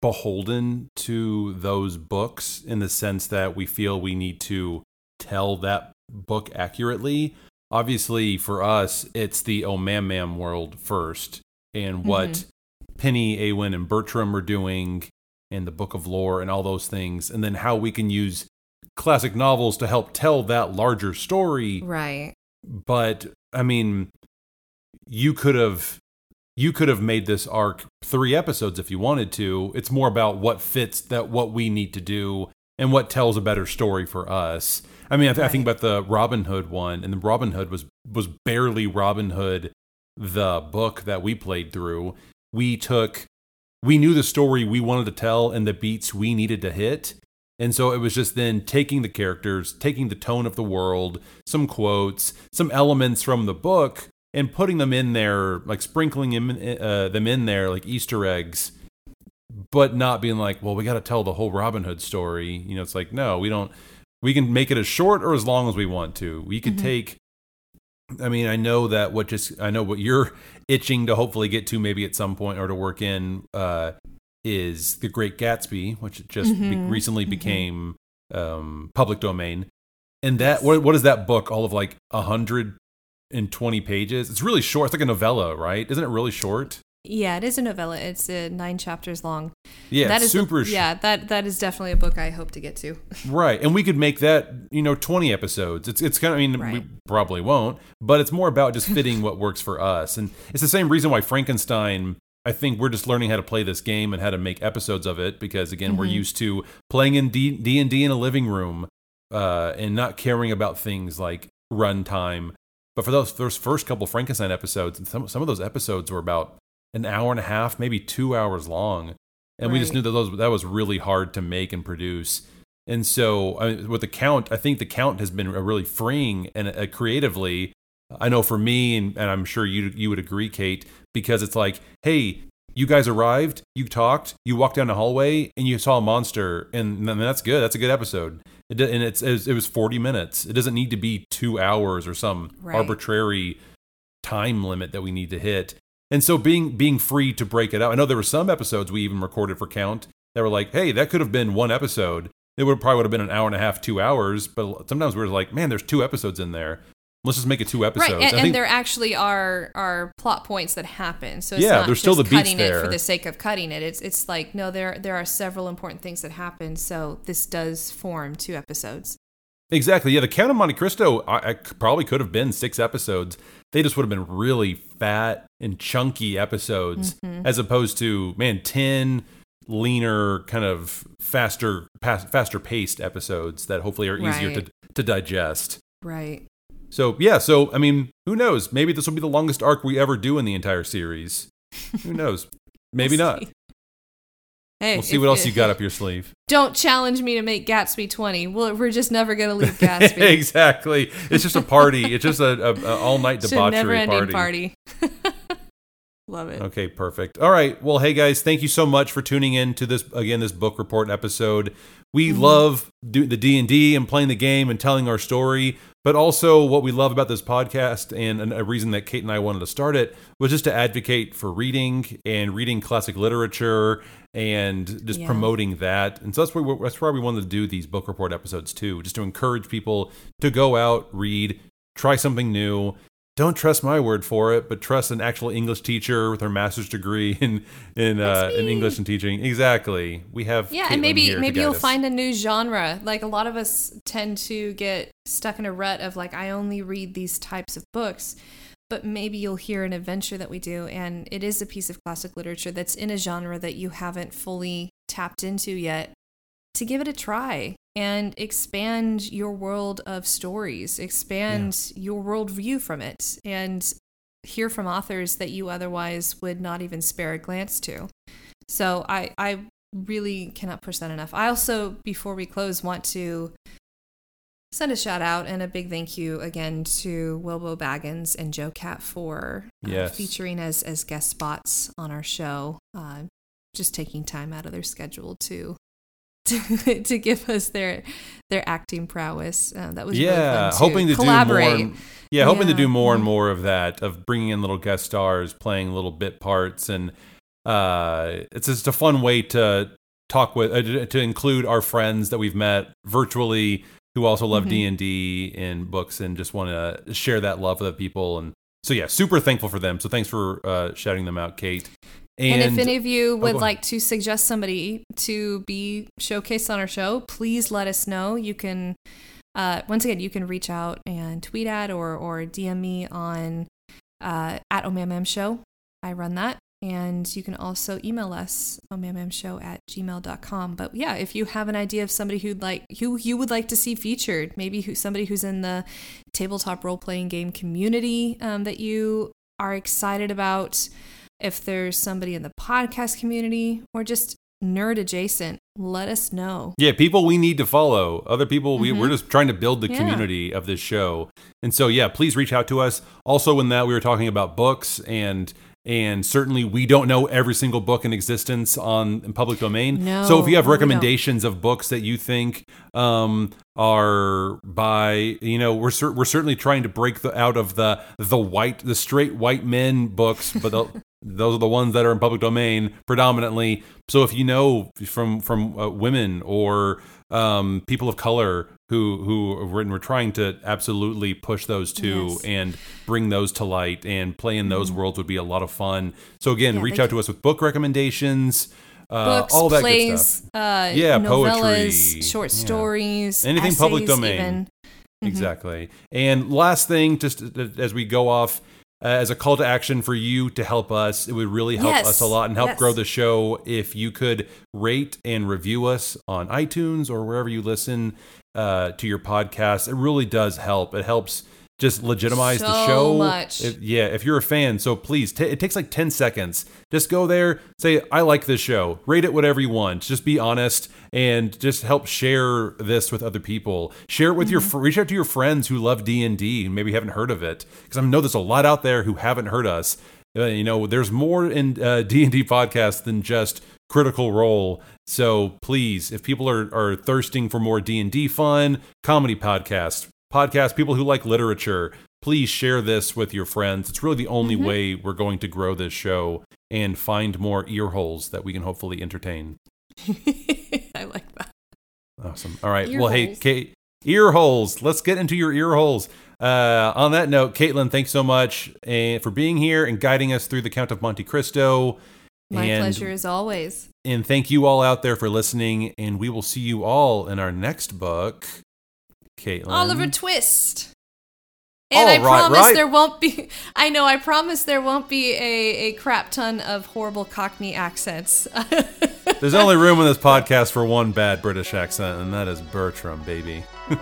beholden to those books in the sense that we feel we need to tell that book accurately. Obviously, for us, it's the Oh Mam Mam world first, and what Mhm. Penny, Awen, and Bertram are doing, and the Book of Lore, and all those things, and then how we can use classic novels to help tell that larger story right but I mean, you could have you could have made this arc three episodes if you wanted to. It's more about what fits that what we need to do and what tells a better story for us. I mean, I, th- I think about the Robin Hood one, and the Robin Hood was was barely Robin Hood, the book that we played through. We took, we knew the story we wanted to tell and the beats we needed to hit, and so it was just then taking the characters, taking the tone of the world, some quotes, some elements from the book, and putting them in there, like sprinkling them, uh, them in there like Easter eggs, but not being like, well, we got to tell the whole Robin Hood story. You know, it's like, no, we don't. We can make it as short or as long as we want to. We could take. I mean, I know that what just I know what you're itching to hopefully get to maybe at some point or to work in uh, is the Great Gatsby, which just be- Mhm, recently mhm. became um, public domain. And that what what is that book? All of like a hundred and twenty pages. It's really short. It's like a novella, right? Isn't it really short? yeah it is a novella it's uh, nine chapters long Yeah, that the- super. sh- yeah that that is definitely a book i hope to get to Right, and we could make that you know twenty episodes. It's it's kind of I mean we probably won't, but it's more about just fitting what works for us, and it's the same reason why Frankenstein. I think we're just learning how to play this game and how to make episodes of it because again we're Mhm. used to playing in D D and D in a living room, uh, and not caring about things like runtime. But for those those first couple Frankenstein episodes, some some of those episodes were about an hour and a half, maybe two hours long, and we just knew that those that was really hard to make and produce. And so I with the count, I think the count has been a really freeing and uh, creatively. I know for me, and, and I'm sure you you would agree, Kate, because it's like, hey, you guys arrived, you talked, you walked down the hallway, and you saw a monster, and, then that's good. That's a good episode. It, and it's it was, it was 40 minutes. It doesn't need to be two hours or some Right. arbitrary time limit that we need to hit. And so being being free to break it out. I know there were some episodes we even recorded for count that were like, hey, that could have been one episode. It would probably would have been an hour and a half, two hours. But sometimes we're like, man, there's two episodes in there. Let's just make it two episodes. right and, I and there actually are are plot points that happen so it's Yeah, not there's still the beats cutting it for the sake of cutting it it's it's like no there there are several important things that happen so this does form two episodes Exactly. Yeah, the Count of Monte Cristo I, I probably could have been six episodes. They just would have been really fat and chunky episodes, Mm-hmm. as opposed to man ten leaner, kind of faster, faster paced episodes that hopefully are easier to to digest. right So yeah, so I mean, who knows? Maybe this will be the longest arc we ever do in the entire series. Who knows? Maybe We'll not. see. hey We'll see if- what else you got up your sleeve. don't challenge me to make gatsby 20 well we're just never gonna leave gatsby exactly. It's just a party. It's just a, a, a all night it's a debauchery never-ending party. party, love it Okay, perfect. All right. Well, hey guys, thank you so much for tuning in to this again this book report episode. We Mm-hmm. love do, the D and D and playing the game and telling our story, but also what we love about this podcast and a reason that Kate and I wanted to start it was just to advocate for reading and reading classic literature and just Yeah. promoting that. And so that's why we, that's why we wanted to do these book report episodes too, just to encourage people to go out, read, try something new. Don't trust my word for it, but trust an actual English teacher with her master's degree in in uh, in. English and teaching. Exactly. We have Yeah, Caitlin and maybe maybe you'll us. find a new genre. Like a lot of us tend to get stuck in a rut of like I only read these types of books. But maybe you'll hear an adventure that we do and it is a piece of classic literature that's in a genre that you haven't fully tapped into yet. To give it a try and expand your world of stories, expand your worldview from it, and hear from authors that you otherwise would not even spare a glance to. So I, I really cannot push that enough. I also, before we close, want to send a shout out and a big thank you again to Wilbo Baggins and Joe Cat for uh, Yes. featuring as as guest spots on our show. Uh, just taking time out of their schedule to to, to give us their their acting prowess. Uh, that was really yeah, fun to hoping to collaborate. do more. Yeah, hoping to do more and more of that, of bringing in little guest stars, playing little bit parts, and uh, it's just a fun way to talk with, uh, to- include our friends that we've met virtually who also love Mhm. D and D and books, and just want to share that love with the people. And so, yeah, super thankful for them. So, thanks for uh, shouting them out, Kate. And, if any of you Oh, would go like to suggest somebody to be showcased on our show, please let us know. You can, uh, once again, you can reach out and tweet at or or DM me on uh, at OMAMM Show. I run that. And you can also email us, omammshow at gmail.com. But yeah, if you have an idea of somebody who'd like who you would like to see featured, maybe who, somebody who's in the tabletop role playing game community um, that you are excited about, if there's somebody in the podcast community or just nerd adjacent, let us know. Yeah, people we need to follow. Other people, we, Mhm. we're just trying to build the Yeah. community of this show. And so, yeah, please reach out to us. Also, in that we were talking about books and and certainly we don't know every single book in existence on in public domain. No, so if you have no, we don't. recommendations of books that you think um, are by you know we're cer- we're certainly trying to break the out of the the white the straight white men books, but the, those are the ones that are in public domain predominantly. So if you know from from uh, women or um, people of color who who have written, we're trying to absolutely push those two Yes. and bring those to light and play in those worlds would be a lot of fun. So again, Mm-hmm. Yeah, reach out to us with book recommendations. Uh, Books, all that good stuff. uh, Yeah, novellas, poetry. short Yeah. stories, Anything public domain. even. Mm-hmm. Exactly. And last thing, just as we go off, uh, as a call to action for you to help us, it would really help Yes. us a lot and help Yes. grow the show if you could rate and review us on iTunes or wherever you listen uh, to your podcast. It really does help. It helps just legitimize the show. much. If- yeah, if you're a fan, so please, ta it takes like 10 seconds. Just go there, say, I like this show, rate it whatever you want. Just be honest and just help share this with other people. Share it with your, reach out to your friends who love D&D and maybe haven't heard of it. Because I know there's a lot out there who haven't heard us. Uh, you know, there's more in uh, D&D podcasts than just Critical Role. So please, if people are, are thirsting for more D&D fun, comedy podcasts, podcast people who like literature please share this with your friends it's really the only Mm-hmm. way we're going to grow this show and find more ear holes that we can hopefully entertain I like that. awesome all right Ear well hey holes. kate ear holes let's get into your ear holes uh, on that note caitlin thanks so much uh, for being here and guiding us through the count of monte cristo My and, pleasure as always. and thank you all out there for listening and we will see you all in our next book caitlin Oliver Twist. And All I right, promise right. there won't be. I know. I promise there won't be a, a crap ton of horrible Cockney accents. There's only room in this podcast for one bad British accent, and that is Bertram, baby.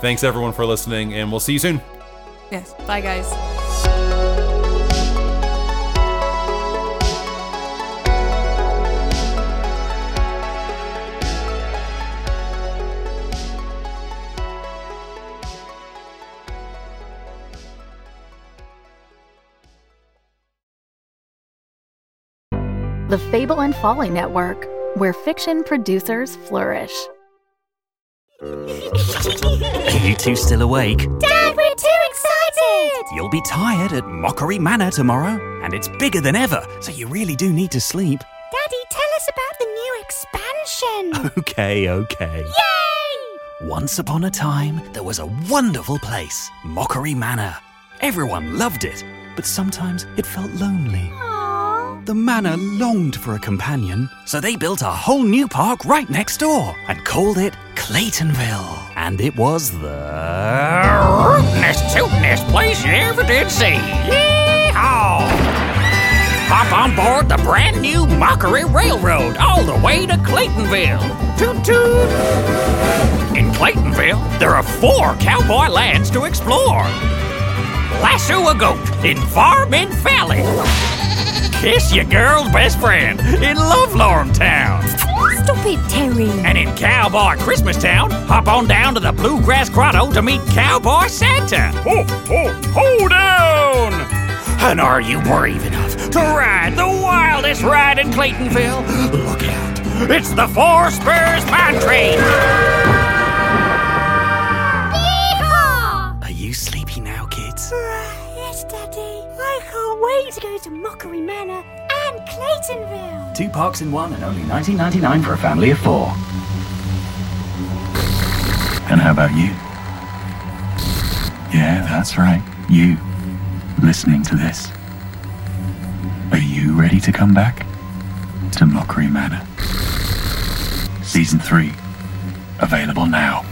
Thanks everyone for listening, and we'll see you soon. yes. Bye, guys. The Fable and Folly Network, where fiction producers flourish. Are you two still awake? Dad, we're too excited! You'll be tired at Mockery Manor tomorrow, and it's bigger than ever, so you really do need to sleep. Daddy, tell us about the new expansion! Okay, okay. Yay! Once upon a time, there was a wonderful place, Mockery Manor. Everyone loved it, but sometimes it felt lonely. The manor longed for a companion, so they built a whole new park right next door and called it Claytonville. And it was the rootinest, tootinest place you ever did see. Yeehaw! Pop on board the brand new Mockery Railroad all the way to Claytonville. Toot toot! In Claytonville, there are four cowboy lands to explore. Lasso a goat in Farming Valley. Kiss your girl's best friend in Lovelorn Town. Stop it, Terry. And in Cowboy Christmas Town, hop on down to the Bluegrass Grotto to meet Cowboy Santa. Ho, ho, ho down! And are you brave enough to ride the wildest ride in Claytonville? Look out. It's the Four Spurs Mine Train. To go to Mockery Manor and Claytonville. Two parks in one and only 19.99 for a family of four. And how about you? Yeah, that's right. You. Listening to this. Are you ready to come back? To Mockery Manor. Season 3. Available now.